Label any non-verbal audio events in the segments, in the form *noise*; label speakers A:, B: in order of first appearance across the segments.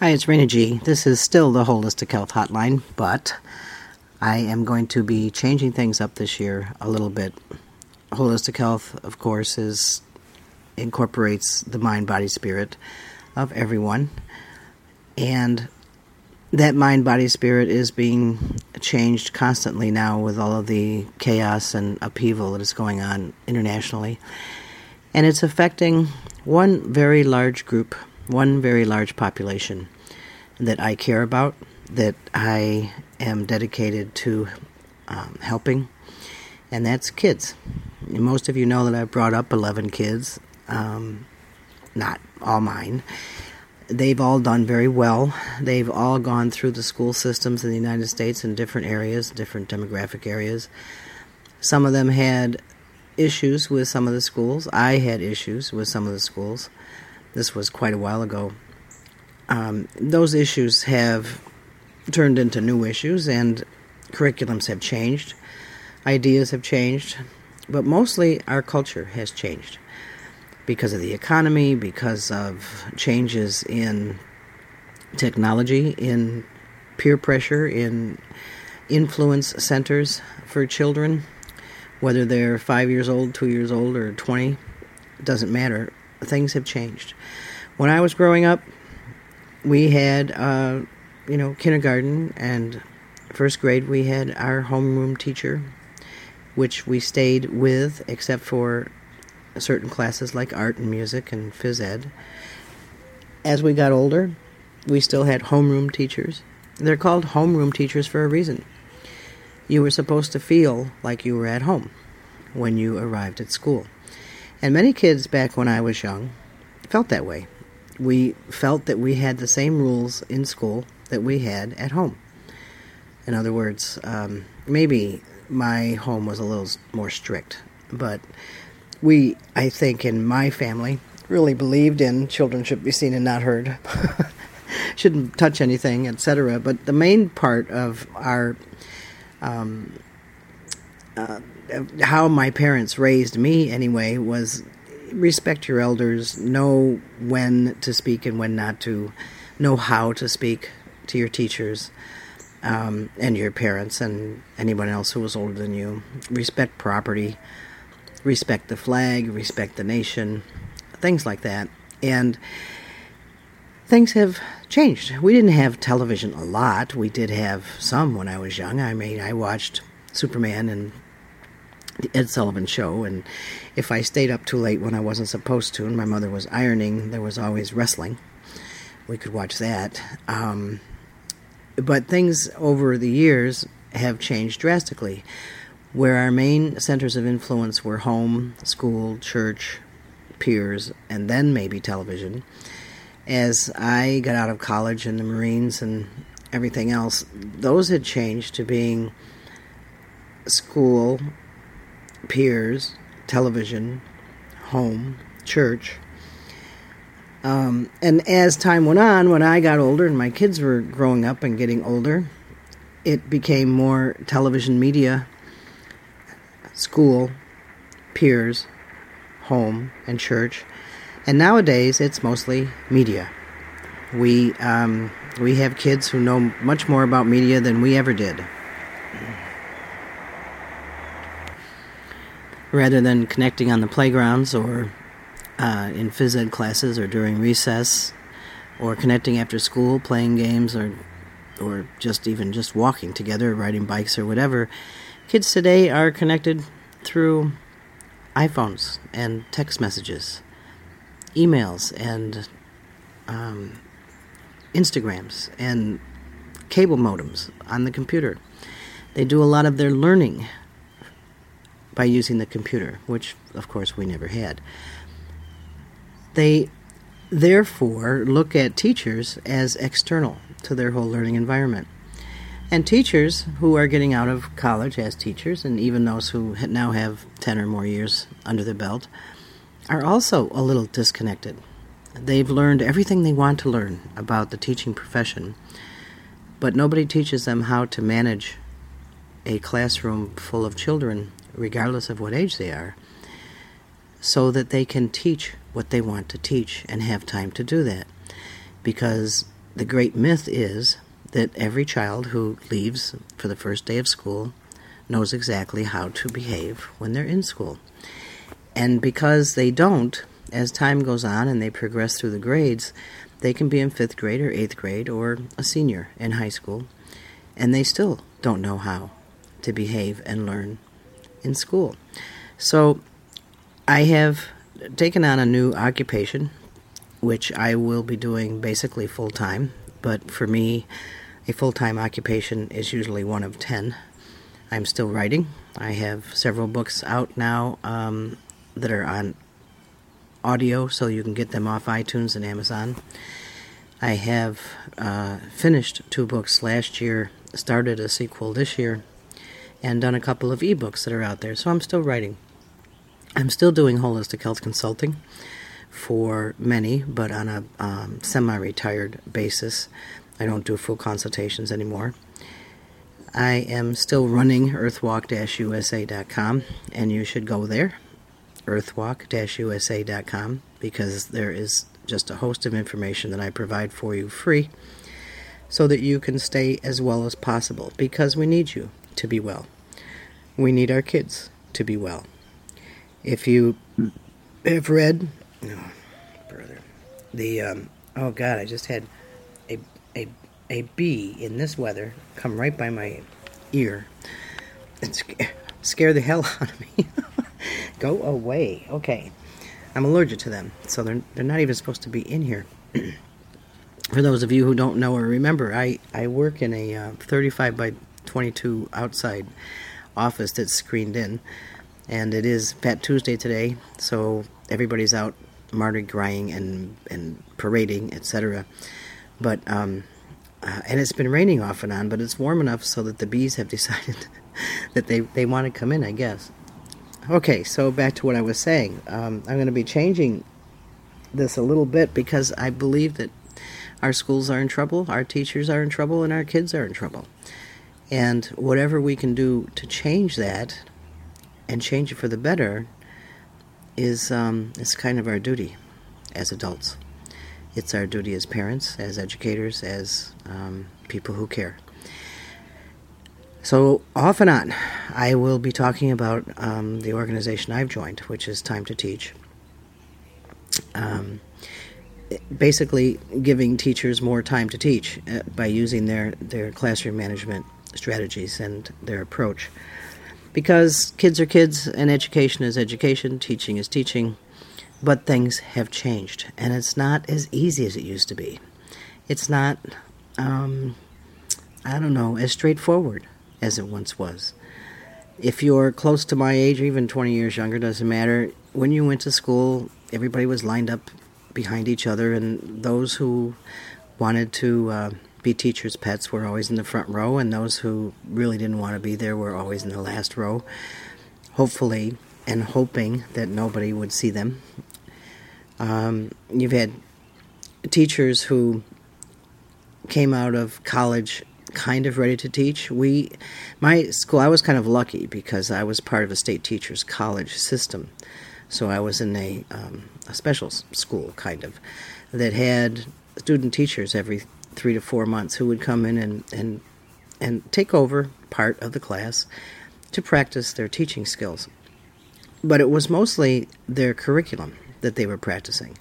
A: Hi, it's Raina G. This is still the Holistic Health Hotline, but I am going to be changing things up this year a little bit. Holistic Health, of course, is incorporates the mind, body, spirit of everyone, and that mind, body, spirit is being changed constantly now with all of the chaos and upheaval that is going on internationally, and it's affecting one very large group one very large population that I care about, that I am dedicated to um, helping, and that's kids. Most of you know that I've brought up 11 kids, um, not all mine. They've all done very well. They've all gone through the school systems in the United States in different areas, different demographic areas. Some of them had issues with some of the schools. I had issues with some of the schools. This was quite a while ago. Um, those issues have turned into new issues, and curriculums have changed, ideas have changed, but mostly our culture has changed. Because of the economy, because of changes in technology, in peer pressure, in influence centers for children, whether they're five years old, two years old, or 20, doesn't matter things have changed. When I was growing up, we had, uh, you know, kindergarten and first grade, we had our homeroom teacher, which we stayed with, except for certain classes like art and music and phys ed. As we got older, we still had homeroom teachers. They're called homeroom teachers for a reason. You were supposed to feel like you were at home when you arrived at school. And many kids back when I was young felt that way. We felt that we had the same rules in school that we had at home. In other words, um, maybe my home was a little more strict, but we, I think, in my family, really believed in children should be seen and not heard, *laughs* shouldn't touch anything, etc. But the main part of our um, uh, how my parents raised me anyway was respect your elders, know when to speak and when not to, know how to speak to your teachers um, and your parents and anyone else who was older than you. Respect property, respect the flag, respect the nation, things like that. And things have changed. We didn't have television a lot. We did have some when I was young. I mean, I watched Superman and the Ed Sullivan Show, and if I stayed up too late when I wasn't supposed to, and my mother was ironing, there was always wrestling. We could watch that. Um, but things over the years have changed drastically. Where our main centers of influence were home, school, church, peers, and then maybe television. As I got out of college and the Marines and everything else, those had changed to being school, peers, television, home, church. Um, and as time went on, when I got older and my kids were growing up and getting older, it became more television media, school, peers, home, and church. And nowadays, it's mostly media. We um, we have kids who know much more about media than we ever did. Rather than connecting on the playgrounds or uh, in phys ed classes or during recess or connecting after school playing games or or just even just walking together riding bikes or whatever kids today are connected through iPhones and text messages emails and um, Instagrams and cable modems on the computer. They do a lot of their learning by using the computer, which of course we never had. They therefore look at teachers as external to their whole learning environment. And teachers who are getting out of college as teachers, and even those who now have 10 or more years under their belt, are also a little disconnected. They've learned everything they want to learn about the teaching profession, but nobody teaches them how to manage a classroom full of children regardless of what age they are, so that they can teach what they want to teach and have time to do that. Because the great myth is that every child who leaves for the first day of school knows exactly how to behave when they're in school. And because they don't, as time goes on and they progress through the grades, they can be in fifth grade or eighth grade or a senior in high school, and they still don't know how to behave and learn in school. So I have taken on a new occupation, which I will be doing basically full time. But for me, a full time occupation is usually one of 10. I'm still writing. I have several books out now um, that are on audio, so you can get them off iTunes and Amazon. I have uh, finished two books last year, started a sequel this year, and done a couple of ebooks that are out there. So I'm still writing. I'm still doing holistic health consulting for many, but on a um, semi retired basis. I don't do full consultations anymore. I am still running earthwalk usa.com, and you should go there, earthwalk usa.com, because there is just a host of information that I provide for you free so that you can stay as well as possible because we need you to be well. We need our kids to be well. If you have read, oh, brother, the um, oh god, I just had a a a bee in this weather come right by my ear and scare, scare the hell *laughs* out of me. Go away. Okay, I'm allergic to them, so they're they're not even supposed to be in here. *clears throat* For those of you who don't know or remember, I I work in a uh, 35 by 22 outside office that's screened in and it is Fat Tuesday today, so everybody's out Mardi Grasing and and parading, etc. But um, uh, and it's been raining off and on, but it's warm enough so that the bees have *laughs* decided that they they want to come in, I guess. Okay, so back to what I was saying. Um, I'm going to be changing this a little bit because I believe that our schools are in trouble, our teachers are in trouble, and our kids are in trouble. And whatever we can do to change that, and change it for the better is um, is kind of our duty as adults. It's our duty as parents, as educators, as um, people who care. So, off and on, I will be talking about um, the organization I've joined, which is Time to Teach. Um, basically, giving teachers more time to teach uh, by using their, their classroom management strategies and their approach because kids are kids and education is education, teaching is teaching, but things have changed and it's not as easy as it used to be. It's not, um, I don't know, as straightforward as it once was. If you're close to my age or even 20 years younger, doesn't matter. When you went to school, everybody was lined up behind each other, and those who wanted to uh, be teachers' pets were always in the front row, and those who really didn't want to be there were always in the last row, hopefully and hoping that nobody would see them. Um, you've had teachers who came out of college kind of ready to teach. We, my school, I was kind of lucky because I was part of a state teachers college system, so I was in a um, a special school kind of that had student teachers every three to four months who would come in and, and, and take over part of the class to practice their teaching skills. But it was mostly their curriculum that they were practicing.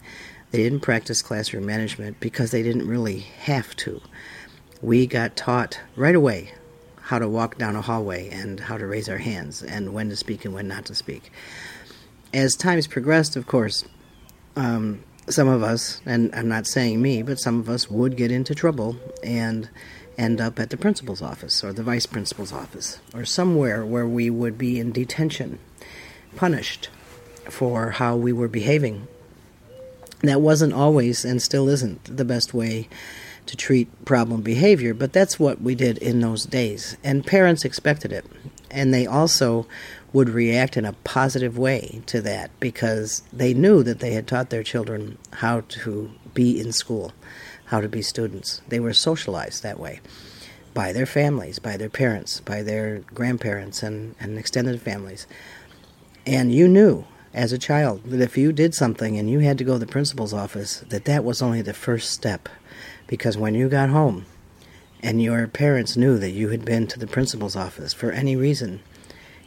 A: They didn't practice classroom management because they didn't really have to. We got taught right away how to walk down a hallway and how to raise our hands and when to speak and when not to speak. As times progressed, of course, um, some of us, and I'm not saying me, but some of us would get into trouble and end up at the principal's office or the vice principal's office or somewhere where we would be in detention, punished for how we were behaving. That wasn't always and still isn't the best way to treat problem behavior, but that's what we did in those days. And parents expected it. And they also would react in a positive way to that because they knew that they had taught their children how to be in school, how to be students. They were socialized that way by their families, by their parents, by their grandparents, and, and extended families. And you knew as a child that if you did something and you had to go to the principal's office, that that was only the first step Because when you got home and your parents knew that you had been to the principal's office for any reason,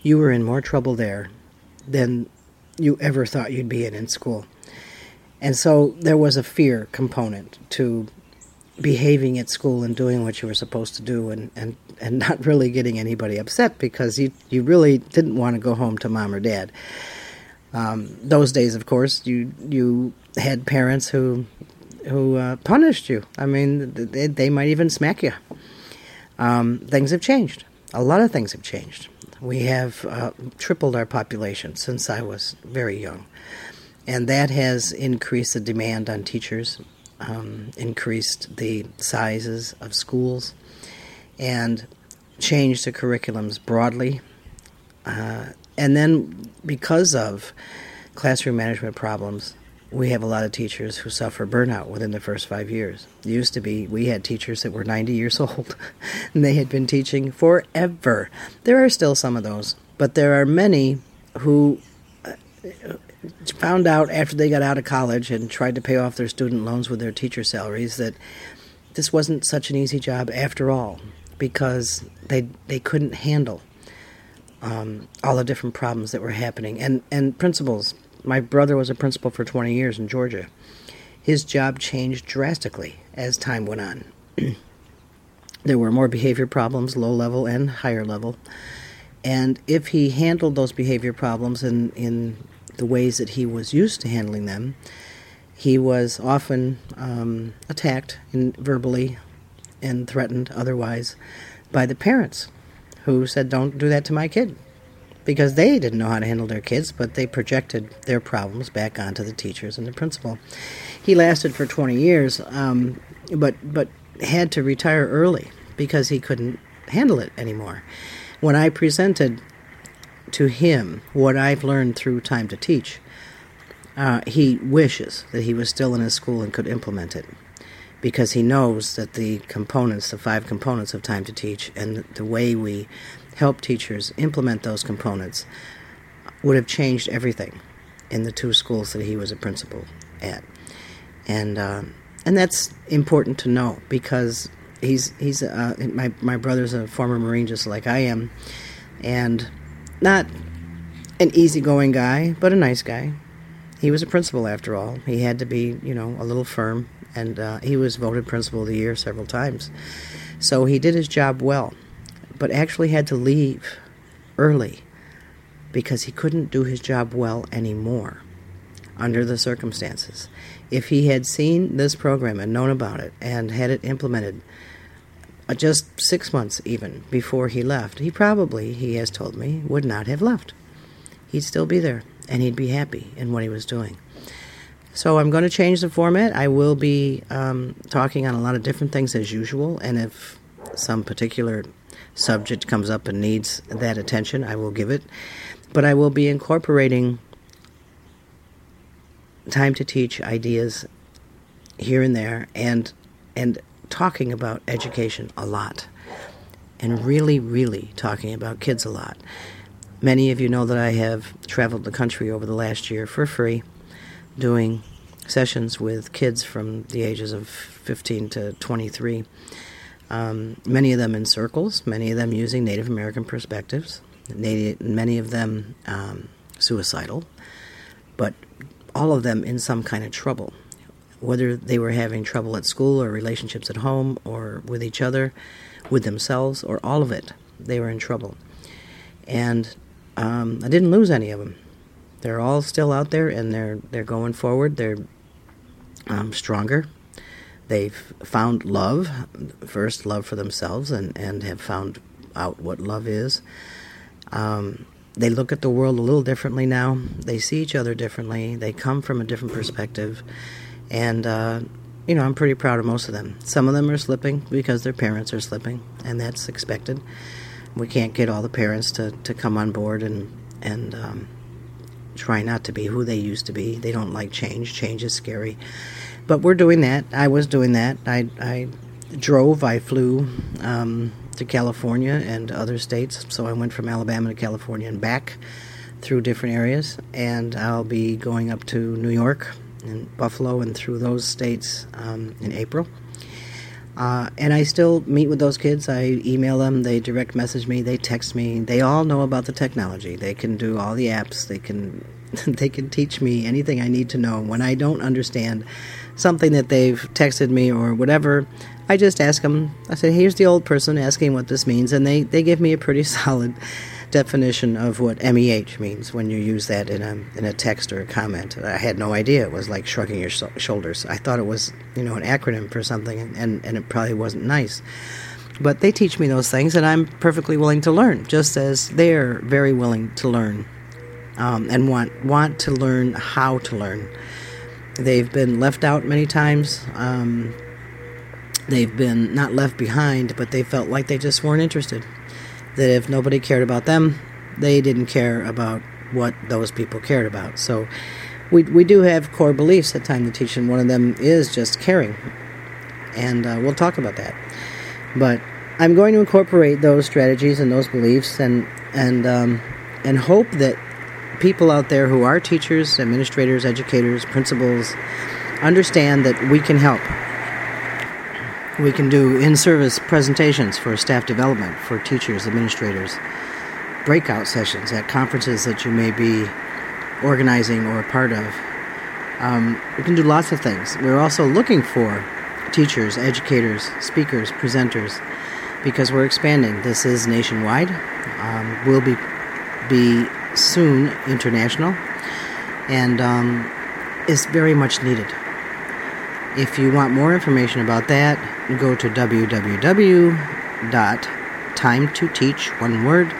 A: you were in more trouble there than you ever thought you'd be in in school. And so there was a fear component to behaving at school and doing what you were supposed to do and, and, and not really getting anybody upset because you, you really didn't want to go home to mom or dad. Um, those days, of course, you you had parents who who uh, punished you. I mean, they, they might even smack you. Um, things have changed. A lot of things have changed. We have uh, tripled our population since I was very young, and that has increased the demand on teachers um, increased the sizes of schools, and changed the curriculums broadly. Uh, and then, because of classroom management problems, we have a lot of teachers who suffer burnout within the first five years. It used to be we had teachers that were 90 years *laughs* old and they had been teaching forever. There are still some of those, but there are many who found out after they got out of college and tried to pay off their student loans with their teacher salaries that this wasn't such an easy job after all because they they couldn't handle um, all the different problems that were happening and and principals. My brother was a principal for 20 years in Georgia. His job changed drastically as time went on. *clears throat* there were more behavior problems, low level and higher level. And if he handled those behavior problems in, in the ways that he was used to handling them, he was often um, attacked in, verbally and threatened otherwise by the parents who said, Don't do that to my kid. Because they didn't know how to handle their kids, but they projected their problems back onto the teachers and the principal. He lasted for 20 years, um, but, but had to retire early because he couldn't handle it anymore. When I presented to him what I've learned through Time to Teach, uh, he wishes that he was still in his school and could implement it because he knows that the components, the five components of Time to Teach, and the way we help teachers implement those components would have changed everything in the two schools that he was a principal at. And, uh, and that's important to know because he's, he's uh, my, my brother's a former Marine just like I am. And not an easygoing guy, but a nice guy. He was a principal after all. He had to be, you know, a little firm, and uh, he was voted principal of the year several times. So he did his job well, but actually had to leave early because he couldn't do his job well anymore under the circumstances. If he had seen this program and known about it and had it implemented uh, just six months even before he left, he probably, he has told me, would not have left. He'd still be there and he'd be happy in what he was doing. So I'm going to change the format. I will be um, talking on a lot of different things as usual, and if some particular subject comes up and needs that attention, I will give it. But I will be incorporating time to teach ideas here and there, and and talking about education a lot and really, really talking about kids a lot. Many of you know that I have traveled the country over the last year for free doing sessions with kids from the ages of 15 to 23. Um, many of them in circles, many of them using Native American perspectives, many of them um, suicidal, but all of them in some kind of trouble whether they were having trouble at school or relationships at home or with each other, with themselves, or all of it, they were in trouble. And um, I didn't lose any of them. They're all still out there, and they're they're going forward. They're um, stronger. They've found love, first love for themselves, and, and have found out what love is. Um, they look at the world a little differently now. They see each other differently. They come from a different perspective and, uh, you know, I'm pretty proud of most of them. Some of them are slipping because their parents are slipping, and that's expected. We can't get all the parents to, to come on board and, and um, try not to be who they used to be. They don't like change. Change is scary. But we're doing that. I was doing that. I, I drove, I flew um, to California and other states. So I went from Alabama to California and back through different areas. And I'll be going up to New York and Buffalo and through those states um, in April. Uh, and I still meet with those kids. I email them, they direct message me, they text me. They all know about the technology. They can do all the apps. They can *laughs* they can teach me anything I need to know. When I don't understand something that they've texted me or whatever, I just ask them. I say, "Here's the old person asking what this means," and they they give me a pretty *laughs* solid definition of what MEH means when you use that in a in a text or a comment. I had no idea it was like shrugging your sh- shoulders. I thought it was you know an acronym for something, and and it probably wasn't nice. But they teach me those things, and I'm perfectly willing to learn, just as they're very willing to learn um, and want want to learn how to learn. They've been left out many times. Um, they've been not left behind, but they felt like they just weren't interested that if nobody cared about them, they didn't care about what those people cared about. So we, we do have core beliefs at Time to Teach, and one of them is just caring. And uh, we'll talk about that. But I'm going to incorporate those strategies and those beliefs and, and, um, and hope that people out there who are teachers, administrators, educators, principals understand that we can help we can do in service presentations for staff development for teachers, administrators, breakout sessions at conferences that you may be organizing or a part of. Um, we can do lots of things. We're also looking for teachers, educators, speakers, presenters, because we're expanding. This is nationwide. Um, we'll be be soon international, and um, is very much needed. If you want more information about that, go to www.timetoteach, one word,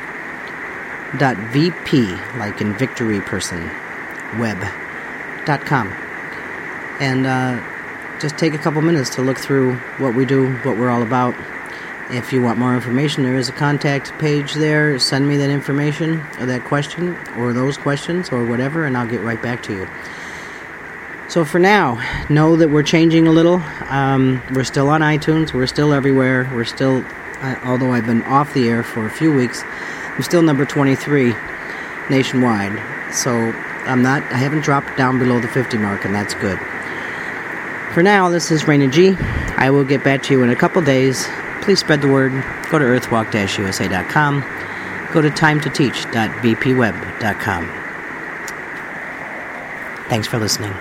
A: like in victory person, web.com. And uh, just take a couple minutes to look through what we do, what we're all about. If you want more information, there is a contact page there. Send me that information or that question or those questions or whatever, and I'll get right back to you. So for now, know that we're changing a little. Um, we're still on iTunes. We're still everywhere. We're still, uh, although I've been off the air for a few weeks, I'm still number 23 nationwide. So I'm not. I haven't dropped down below the 50 mark, and that's good. For now, this is Raina G. I will get back to you in a couple days. Please spread the word. Go to earthwalk-usa.com. Go to timetoteach.vpweb.com. Thanks for listening.